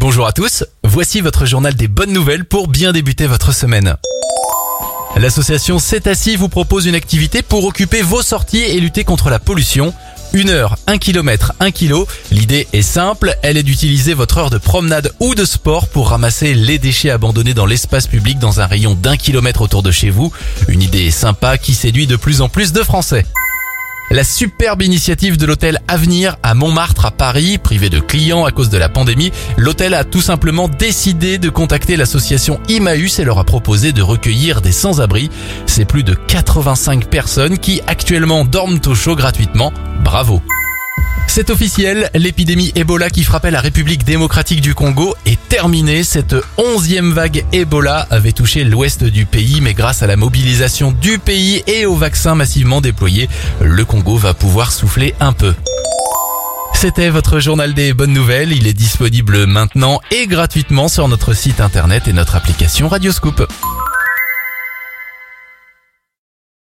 Bonjour à tous, voici votre journal des bonnes nouvelles pour bien débuter votre semaine. L'association Cétacie vous propose une activité pour occuper vos sorties et lutter contre la pollution. Une heure, un kilomètre, un kilo. L'idée est simple, elle est d'utiliser votre heure de promenade ou de sport pour ramasser les déchets abandonnés dans l'espace public dans un rayon d'un kilomètre autour de chez vous. Une idée sympa qui séduit de plus en plus de Français. La superbe initiative de l'hôtel Avenir à Montmartre à Paris, privé de clients à cause de la pandémie, l'hôtel a tout simplement décidé de contacter l'association Emmaüs et leur a proposé de recueillir des sans-abri. C'est plus de 85 personnes qui actuellement dorment au chaud gratuitement. Bravo. C'est officiel, l'épidémie Ebola qui frappait la République démocratique du Congo est terminée. Cette onzième vague Ebola avait touché l'ouest du pays, mais grâce à la mobilisation du pays et aux vaccins massivement déployés, le Congo va pouvoir souffler un peu. C'était votre journal des bonnes nouvelles. Il est disponible maintenant et gratuitement sur notre site internet et notre application Radioscoop.